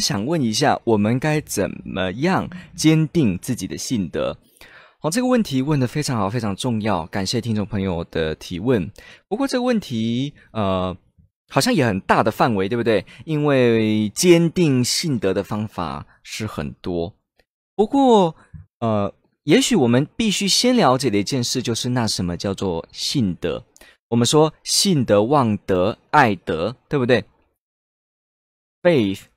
想问一下，我们该怎么样坚定自己的信德？好，这个问题问的非常好，非常重要。感谢听众朋友的提问。不过这个问题，呃，好像也很大的范围，对不对？因为坚定信德的方法是很多。不过，呃，也许我们必须先了解的一件事，就是那什么叫做信德？我们说信德、望德、爱德，对不对？Faith。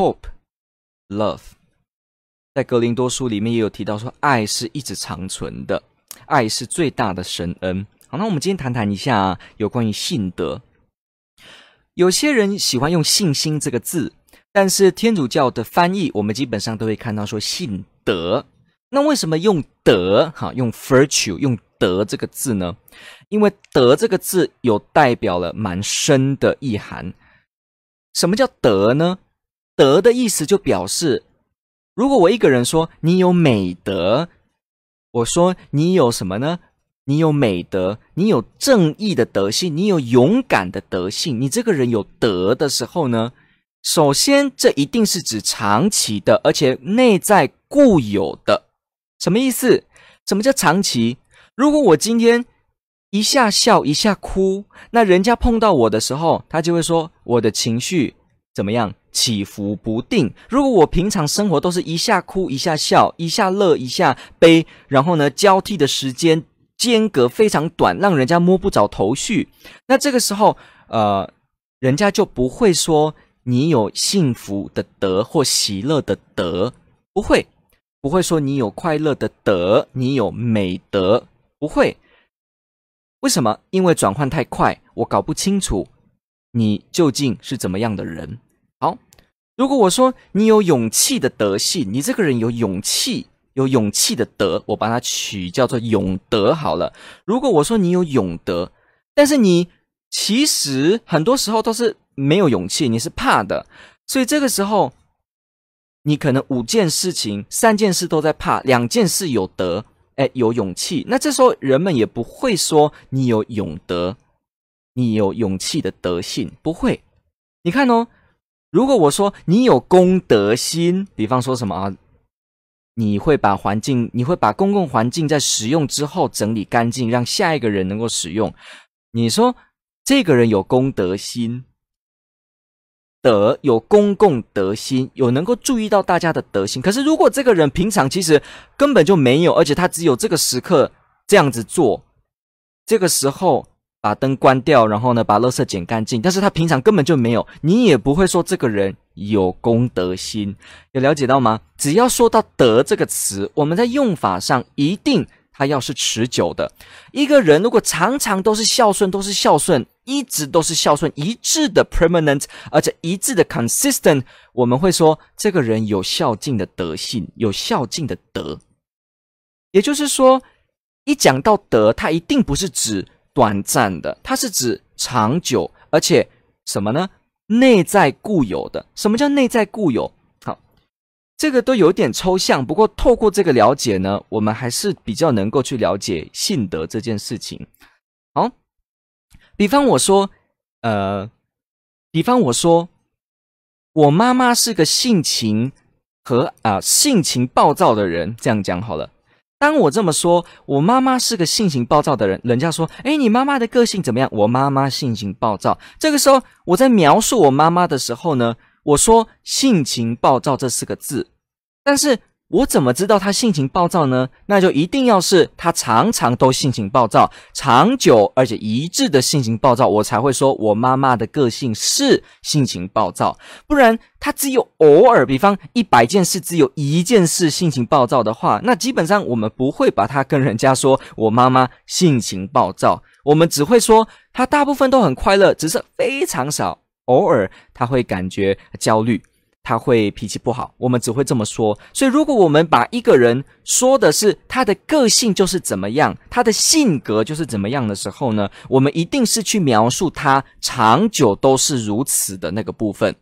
Hope, love，在格林多书里面也有提到说，爱是一直长存的，爱是最大的神恩。好，那我们今天谈谈一下有关于信德。有些人喜欢用信心这个字，但是天主教的翻译，我们基本上都会看到说信德。那为什么用德？哈，用 virtue，用德这个字呢？因为德这个字有代表了蛮深的意涵。什么叫德呢？德的意思就表示，如果我一个人说你有美德，我说你有什么呢？你有美德，你有正义的德性，你有勇敢的德性，你这个人有德的时候呢，首先这一定是指长期的，而且内在固有的。什么意思？什么叫长期？如果我今天一下笑一下哭，那人家碰到我的时候，他就会说我的情绪怎么样？起伏不定。如果我平常生活都是一下哭一下笑，一下乐一下悲，然后呢，交替的时间间隔非常短，让人家摸不着头绪，那这个时候，呃，人家就不会说你有幸福的德或喜乐的德，不会，不会说你有快乐的德，你有美德，不会。为什么？因为转换太快，我搞不清楚你究竟是怎么样的人。如果我说你有勇气的德性，你这个人有勇气，有勇气的德，我把它取叫做勇德好了。如果我说你有勇德，但是你其实很多时候都是没有勇气，你是怕的，所以这个时候你可能五件事情、三件事都在怕，两件事有德，哎，有勇气。那这时候人们也不会说你有勇德，你有勇气的德性，不会。你看哦。如果我说你有公德心，比方说什么啊，你会把环境，你会把公共环境在使用之后整理干净，让下一个人能够使用。你说这个人有公德心，德有公共德心，有能够注意到大家的德性。可是如果这个人平常其实根本就没有，而且他只有这个时刻这样子做，这个时候。把灯关掉，然后呢，把垃圾捡干净。但是他平常根本就没有，你也不会说这个人有公德心。有了解到吗？只要说到“德”这个词，我们在用法上一定它要是持久的。一个人如果常常都是孝顺，都是孝顺，一直都是孝顺，一致的 permanent，而且一致的 consistent，我们会说这个人有孝敬的德性，有孝敬的德。也就是说，一讲到德，它一定不是指。短暂的，它是指长久，而且什么呢？内在固有的。什么叫内在固有？好，这个都有点抽象。不过透过这个了解呢，我们还是比较能够去了解性德这件事情。好，比方我说，呃，比方我说，我妈妈是个性情和啊、性情暴躁的人，这样讲好了。当我这么说，我妈妈是个性情暴躁的人，人家说：“诶，你妈妈的个性怎么样？”我妈妈性情暴躁。这个时候，我在描述我妈妈的时候呢，我说“性情暴躁”这四个字，但是。我怎么知道他性情暴躁呢？那就一定要是他常常都性情暴躁，长久而且一致的性情暴躁，我才会说我妈妈的个性是性情暴躁。不然他只有偶尔，比方一百件事只有一件事性情暴躁的话，那基本上我们不会把他跟人家说我妈妈性情暴躁，我们只会说他大部分都很快乐，只是非常少。偶尔他会感觉焦虑。他会脾气不好，我们只会这么说。所以，如果我们把一个人说的是他的个性就是怎么样，他的性格就是怎么样的时候呢，我们一定是去描述他长久都是如此的那个部分。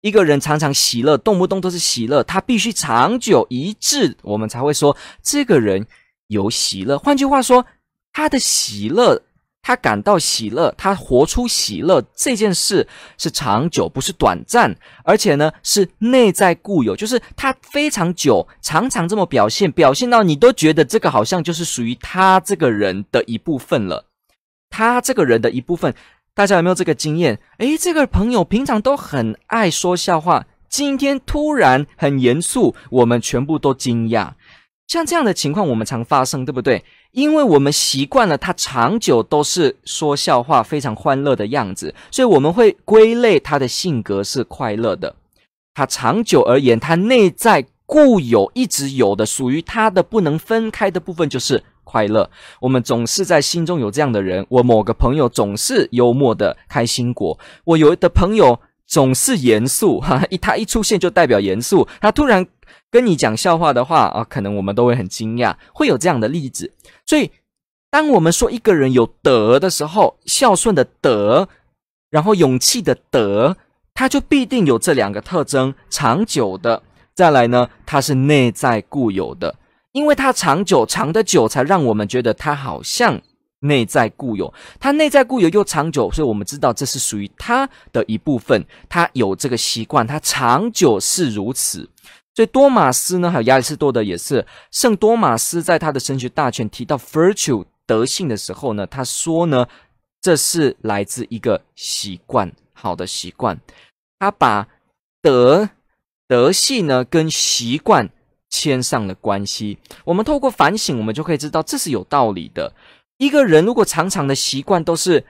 一个人常常喜乐，动不动都是喜乐，他必须长久一致，我们才会说这个人有喜乐。换句话说，他的喜乐。他感到喜乐，他活出喜乐这件事是长久，不是短暂，而且呢是内在固有，就是他非常久，常常这么表现，表现到你都觉得这个好像就是属于他这个人的一部分了。他这个人的一部分，大家有没有这个经验？诶，这个朋友平常都很爱说笑话，今天突然很严肃，我们全部都惊讶。像这样的情况，我们常发生，对不对？因为我们习惯了他长久都是说笑话、非常欢乐的样子，所以我们会归类他的性格是快乐的。他长久而言，他内在固有、一直有的、属于他的不能分开的部分就是快乐。我们总是在心中有这样的人。我某个朋友总是幽默的开心果，我有的朋友总是严肃，哈，一他一出现就代表严肃。他突然跟你讲笑话的话啊，可能我们都会很惊讶，会有这样的例子。所以，当我们说一个人有德的时候，孝顺的德，然后勇气的德，他就必定有这两个特征，长久的。再来呢，他是内在固有的，因为他长久，长的久，才让我们觉得他好像内在固有。他内在固有又长久，所以我们知道这是属于他的一部分。他有这个习惯，他长久是如此。所以多玛斯呢，还有亚里士多德也是。圣多玛斯在他的神学大全提到 virtue 德性的时候呢，他说呢，这是来自一个习惯，好的习惯。他把德德性呢跟习惯牵上了关系。我们透过反省，我们就可以知道这是有道理的。一个人如果常常的习惯都是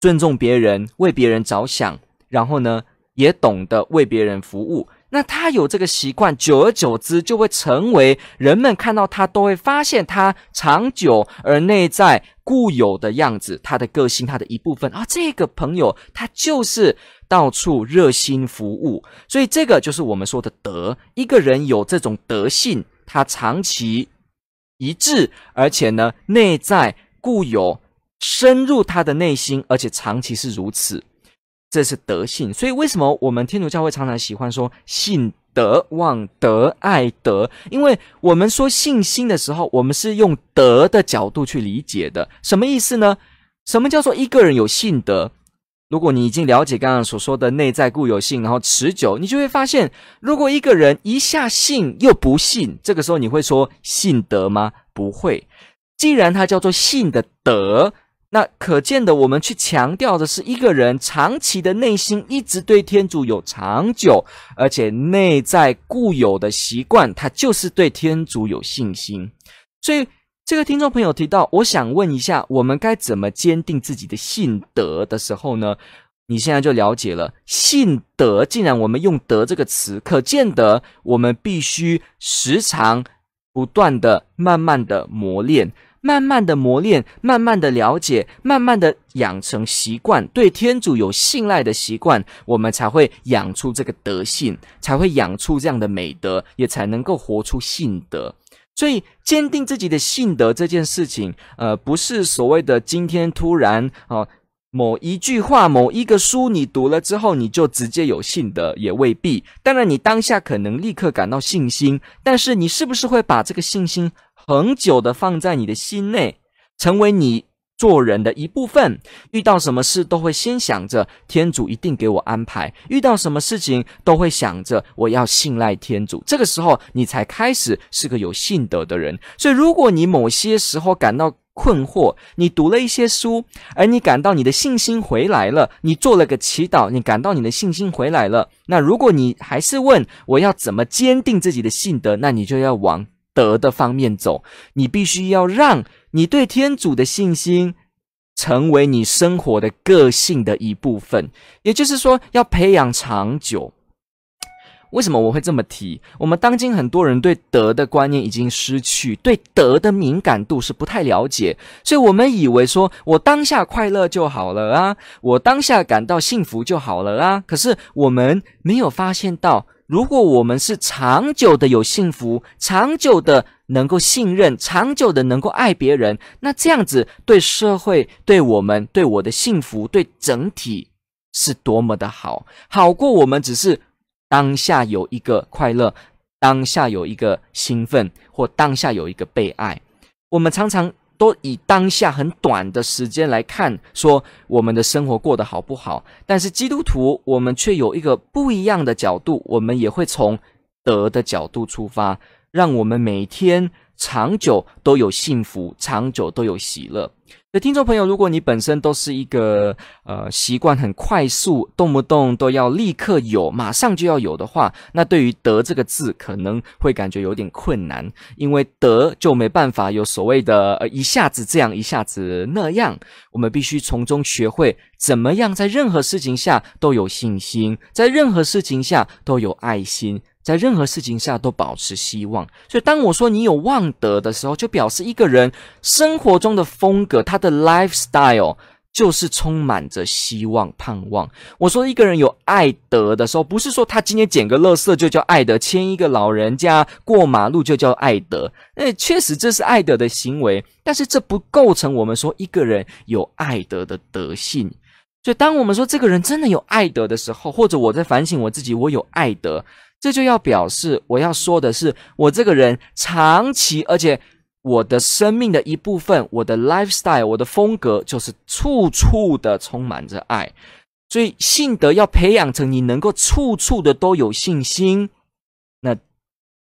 尊重别人、为别人着想，然后呢，也懂得为别人服务。那他有这个习惯，久而久之就会成为人们看到他都会发现他长久而内在固有的样子，他的个性，他的一部分啊。这个朋友他就是到处热心服务，所以这个就是我们说的德。一个人有这种德性，他长期一致，而且呢内在固有，深入他的内心，而且长期是如此。这是德性，所以为什么我们天主教会常常喜欢说信德、望德、爱德？因为我们说信心的时候，我们是用德的角度去理解的。什么意思呢？什么叫做一个人有信德？如果你已经了解刚刚所说的内在固有性，然后持久，你就会发现，如果一个人一下信又不信，这个时候你会说信德吗？不会。既然它叫做信的德。那可见的，我们去强调的是一个人长期的内心一直对天主有长久而且内在固有的习惯，他就是对天主有信心。所以，这个听众朋友提到，我想问一下，我们该怎么坚定自己的信德的时候呢？你现在就了解了，信德，既然我们用“德”这个词，可见得我们必须时常不断的、慢慢的磨练。慢慢的磨练，慢慢的了解，慢慢的养成习惯，对天主有信赖的习惯，我们才会养出这个德性，才会养出这样的美德，也才能够活出信德。所以，坚定自己的信德这件事情，呃，不是所谓的今天突然啊，某一句话、某一个书你读了之后，你就直接有信德，也未必。当然，你当下可能立刻感到信心，但是你是不是会把这个信心恒久的放在你的心内，成为你做人的一部分。遇到什么事都会先想着天主一定给我安排，遇到什么事情都会想着我要信赖天主。这个时候，你才开始是个有信德的人。所以，如果你某些时候感到困惑，你读了一些书，而你感到你的信心回来了，你做了个祈祷，你感到你的信心回来了。那如果你还是问我要怎么坚定自己的信德，那你就要往。德的方面走，你必须要让你对天主的信心成为你生活的个性的一部分，也就是说，要培养长久。为什么我会这么提？我们当今很多人对德的观念已经失去，对德的敏感度是不太了解，所以我们以为说我当下快乐就好了啊，我当下感到幸福就好了啊。可是我们没有发现到，如果我们是长久的有幸福，长久的能够信任，长久的能够爱别人，那这样子对社会、对我们、对我的幸福、对整体是多么的好，好过我们只是。当下有一个快乐，当下有一个兴奋，或当下有一个被爱，我们常常都以当下很短的时间来看，说我们的生活过得好不好。但是基督徒，我们却有一个不一样的角度，我们也会从德的角度出发，让我们每天长久都有幸福，长久都有喜乐。的听众朋友，如果你本身都是一个呃习惯很快速，动不动都要立刻有，马上就要有的话，那对于“德”这个字可能会感觉有点困难，因为“德”就没办法有所谓的呃一下子这样，一下子那样。我们必须从中学会怎么样在任何事情下都有信心，在任何事情下都有爱心。在任何事情下都保持希望，所以当我说你有望德的时候，就表示一个人生活中的风格，他的 lifestyle 就是充满着希望、盼望。我说一个人有爱德的时候，不是说他今天捡个垃圾就叫爱德，牵一个老人家过马路就叫爱德。那，确实这是爱德的行为，但是这不构成我们说一个人有爱德的德性。所以当我们说这个人真的有爱德的时候，或者我在反省我自己，我有爱德。这就要表示，我要说的是，我这个人长期，而且我的生命的一部分，我的 lifestyle，我的风格，就是处处的充满着爱。所以，信德要培养成你能够处处的都有信心，那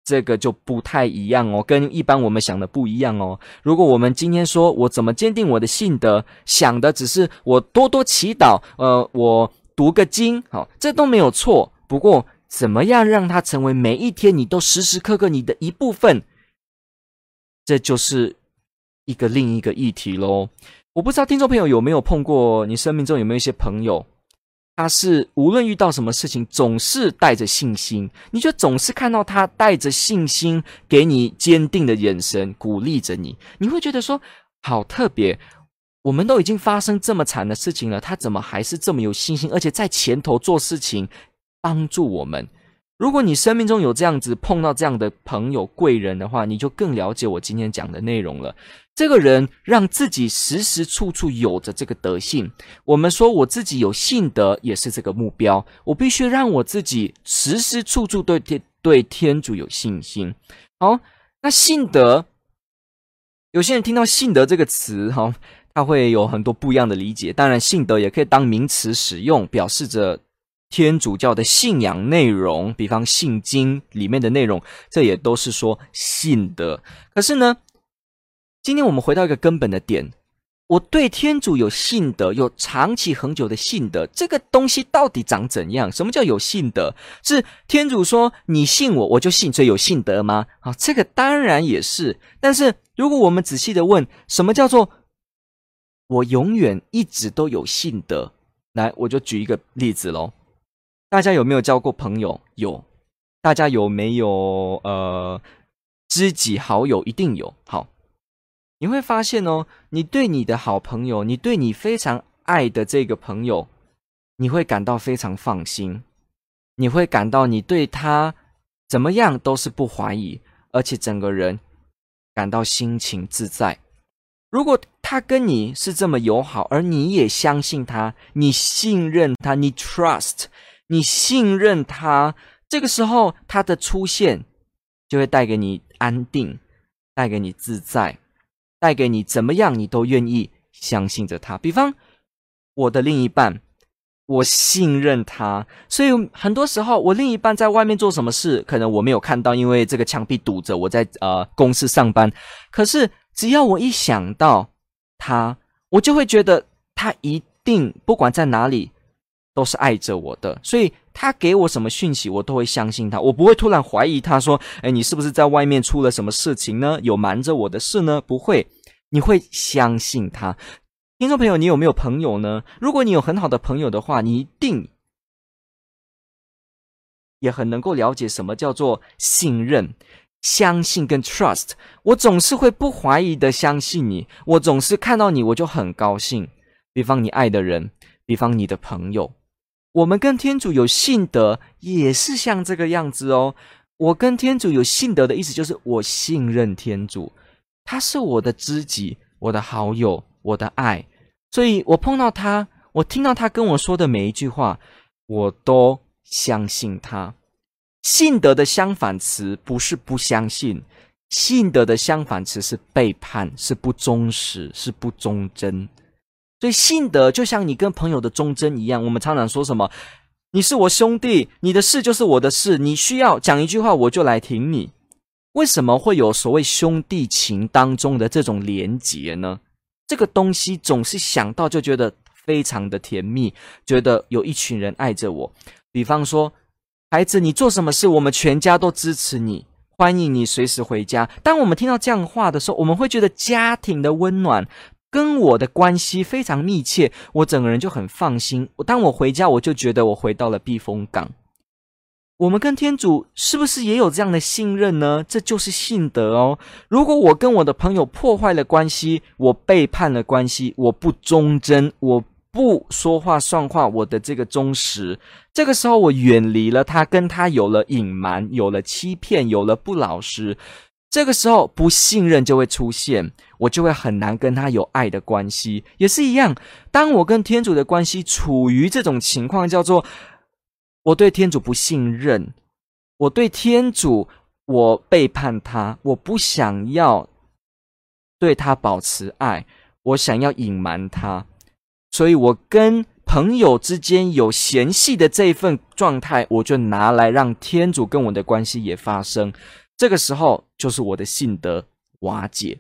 这个就不太一样哦，跟一般我们想的不一样哦。如果我们今天说我怎么坚定我的信德，想的只是我多多祈祷，呃，我读个经，好，这都没有错。不过，怎么样让它成为每一天你都时时刻刻你的一部分？这就是一个另一个议题喽。我不知道听众朋友有没有碰过，你生命中有没有一些朋友，他是无论遇到什么事情总是带着信心，你就总是看到他带着信心给你坚定的眼神，鼓励着你，你会觉得说好特别。我们都已经发生这么惨的事情了，他怎么还是这么有信心，而且在前头做事情？帮助我们。如果你生命中有这样子碰到这样的朋友贵人的话，你就更了解我今天讲的内容了。这个人让自己时时处处有着这个德性。我们说我自己有信德，也是这个目标。我必须让我自己时时处处对天对天主有信心。好，那信德，有些人听到信德这个词，哈，他会有很多不一样的理解。当然，信德也可以当名词使用，表示着。天主教的信仰内容，比方信经里面的内容，这也都是说信德。可是呢，今天我们回到一个根本的点，我对天主有信德，有长期恒久的信德，这个东西到底长怎样？什么叫有信德？是天主说你信我，我就信，所以有信德吗？啊，这个当然也是。但是如果我们仔细的问，什么叫做我永远一直都有信德？来，我就举一个例子喽。大家有没有交过朋友？有。大家有没有呃知己好友？一定有。好，你会发现哦，你对你的好朋友，你对你非常爱的这个朋友，你会感到非常放心，你会感到你对他怎么样都是不怀疑，而且整个人感到心情自在。如果他跟你是这么友好，而你也相信他，你信任他，你 trust。你信任他，这个时候他的出现就会带给你安定，带给你自在，带给你怎么样你都愿意相信着他。比方我的另一半，我信任他，所以很多时候我另一半在外面做什么事，可能我没有看到，因为这个墙壁堵着，我在呃公司上班。可是只要我一想到他，我就会觉得他一定不管在哪里。都是爱着我的，所以他给我什么讯息，我都会相信他。我不会突然怀疑他，说：“哎，你是不是在外面出了什么事情呢？有瞒着我的事呢？”不会，你会相信他。听众朋友，你有没有朋友呢？如果你有很好的朋友的话，你一定也很能够了解什么叫做信任、相信跟 trust。我总是会不怀疑的相信你，我总是看到你我就很高兴。比方你爱的人，比方你的朋友，我们跟天主有信德，也是像这个样子哦。我跟天主有信德的意思就是我信任天主，他是我的知己、我的好友、我的爱，所以我碰到他，我听到他跟我说的每一句话，我都相信他。信德的相反词不是不相信，信德的相反词是背叛，是不忠实，是不忠贞。所以信德就像你跟朋友的忠贞一样，我们常常说什么？你是我兄弟，你的事就是我的事，你需要讲一句话，我就来挺你。为什么会有所谓兄弟情当中的这种连结呢？这个东西总是想到就觉得非常的甜蜜，觉得有一群人爱着我。比方说，孩子，你做什么事，我们全家都支持你，欢迎你随时回家。当我们听到这样的话的时候，我们会觉得家庭的温暖。跟我的关系非常密切，我整个人就很放心。我当我回家，我就觉得我回到了避风港。我们跟天主是不是也有这样的信任呢？这就是信德哦。如果我跟我的朋友破坏了关系，我背叛了关系，我不忠贞，我不说话算话，我的这个忠实，这个时候我远离了他，跟他有了隐瞒，有了欺骗，有了不老实。这个时候，不信任就会出现，我就会很难跟他有爱的关系。也是一样，当我跟天主的关系处于这种情况，叫做我对天主不信任，我对天主我背叛他，我不想要对他保持爱，我想要隐瞒他，所以我跟朋友之间有嫌隙的这一份状态，我就拿来让天主跟我的关系也发生。这个时候就是我的信德瓦解，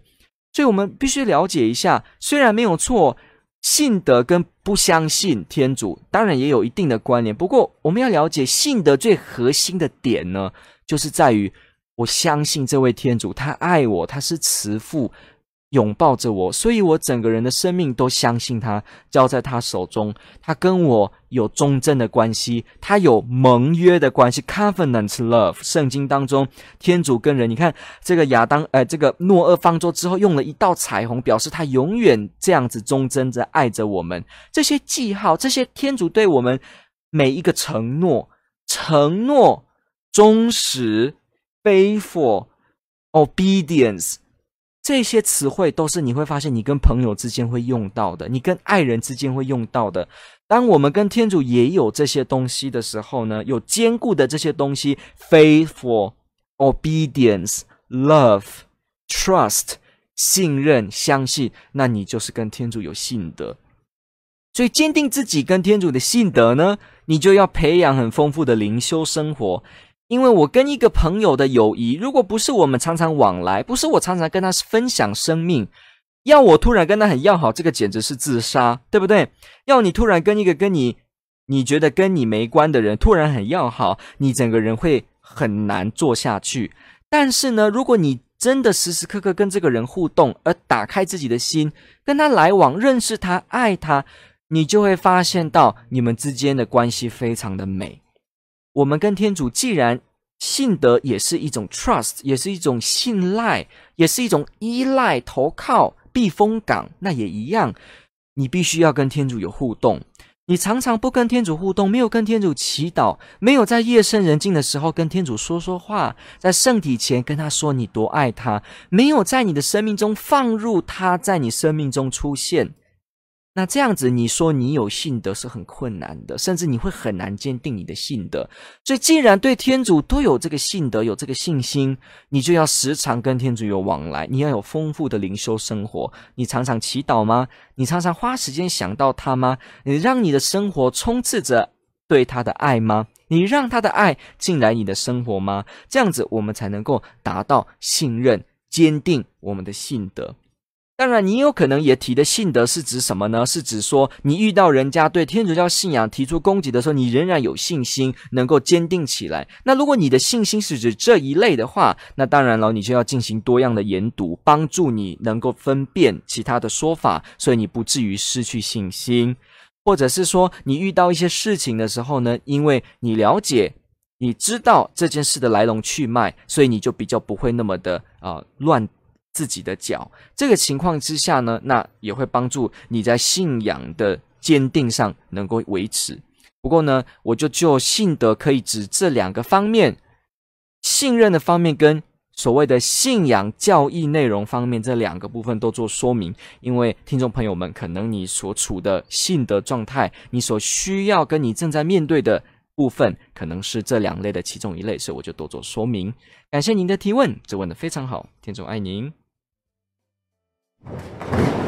所以我们必须了解一下，虽然没有错，信德跟不相信天主当然也有一定的关联。不过我们要了解信德最核心的点呢，就是在于我相信这位天主，他爱我，他是慈父。拥抱着我，所以我整个人的生命都相信他，交在他手中。他跟我有忠贞的关系，他有盟约的关系，covenant love。圣经当中，天主跟人，你看这个亚当，呃，这个诺厄方舟之后，用了一道彩虹，表示他永远这样子忠贞着爱着我们。这些记号，这些天主对我们每一个承诺、承诺、忠实、faithful、obedience。这些词汇都是你会发现，你跟朋友之间会用到的，你跟爱人之间会用到的。当我们跟天主也有这些东西的时候呢，有坚固的这些东西：faithful、obedience、love、trust、信任、相信，那你就是跟天主有信德。所以，坚定自己跟天主的信德呢，你就要培养很丰富的灵修生活。因为我跟一个朋友的友谊，如果不是我们常常往来，不是我常常跟他分享生命，要我突然跟他很要好，这个简直是自杀，对不对？要你突然跟一个跟你你觉得跟你没关的人突然很要好，你整个人会很难做下去。但是呢，如果你真的时时刻刻跟这个人互动，而打开自己的心，跟他来往，认识他，爱他，你就会发现到你们之间的关系非常的美。我们跟天主既然信德也是一种 trust，也是一种信赖，也是一种依赖、投靠、避风港，那也一样。你必须要跟天主有互动。你常常不跟天主互动，没有跟天主祈祷，没有在夜深人静的时候跟天主说说话，在圣体前跟他说你多爱他，没有在你的生命中放入他在你生命中出现。那这样子，你说你有信德是很困难的，甚至你会很难坚定你的信德。所以，既然对天主都有这个信德，有这个信心，你就要时常跟天主有往来，你要有丰富的灵修生活。你常常祈祷吗？你常常花时间想到他吗？你让你的生活充斥着对他的爱吗？你让他的爱进来你的生活吗？这样子，我们才能够达到信任、坚定我们的信德。当然，你有可能也提的信德是指什么呢？是指说，你遇到人家对天主教信仰提出攻击的时候，你仍然有信心，能够坚定起来。那如果你的信心是指这一类的话，那当然了，你就要进行多样的研读，帮助你能够分辨其他的说法，所以你不至于失去信心。或者是说，你遇到一些事情的时候呢，因为你了解你知道这件事的来龙去脉，所以你就比较不会那么的啊乱自己的脚。这个情况之下呢，那也会帮助你在信仰的坚定上能够维持。不过呢，我就就信德可以指这两个方面，信任的方面跟所谓的信仰教义内容方面这两个部分都做说明。因为听众朋友们，可能你所处的信德状态，你所需要跟你正在面对的部分，可能是这两类的其中一类，所以我就多做说明。感谢您的提问，这问的非常好，听众爱您。you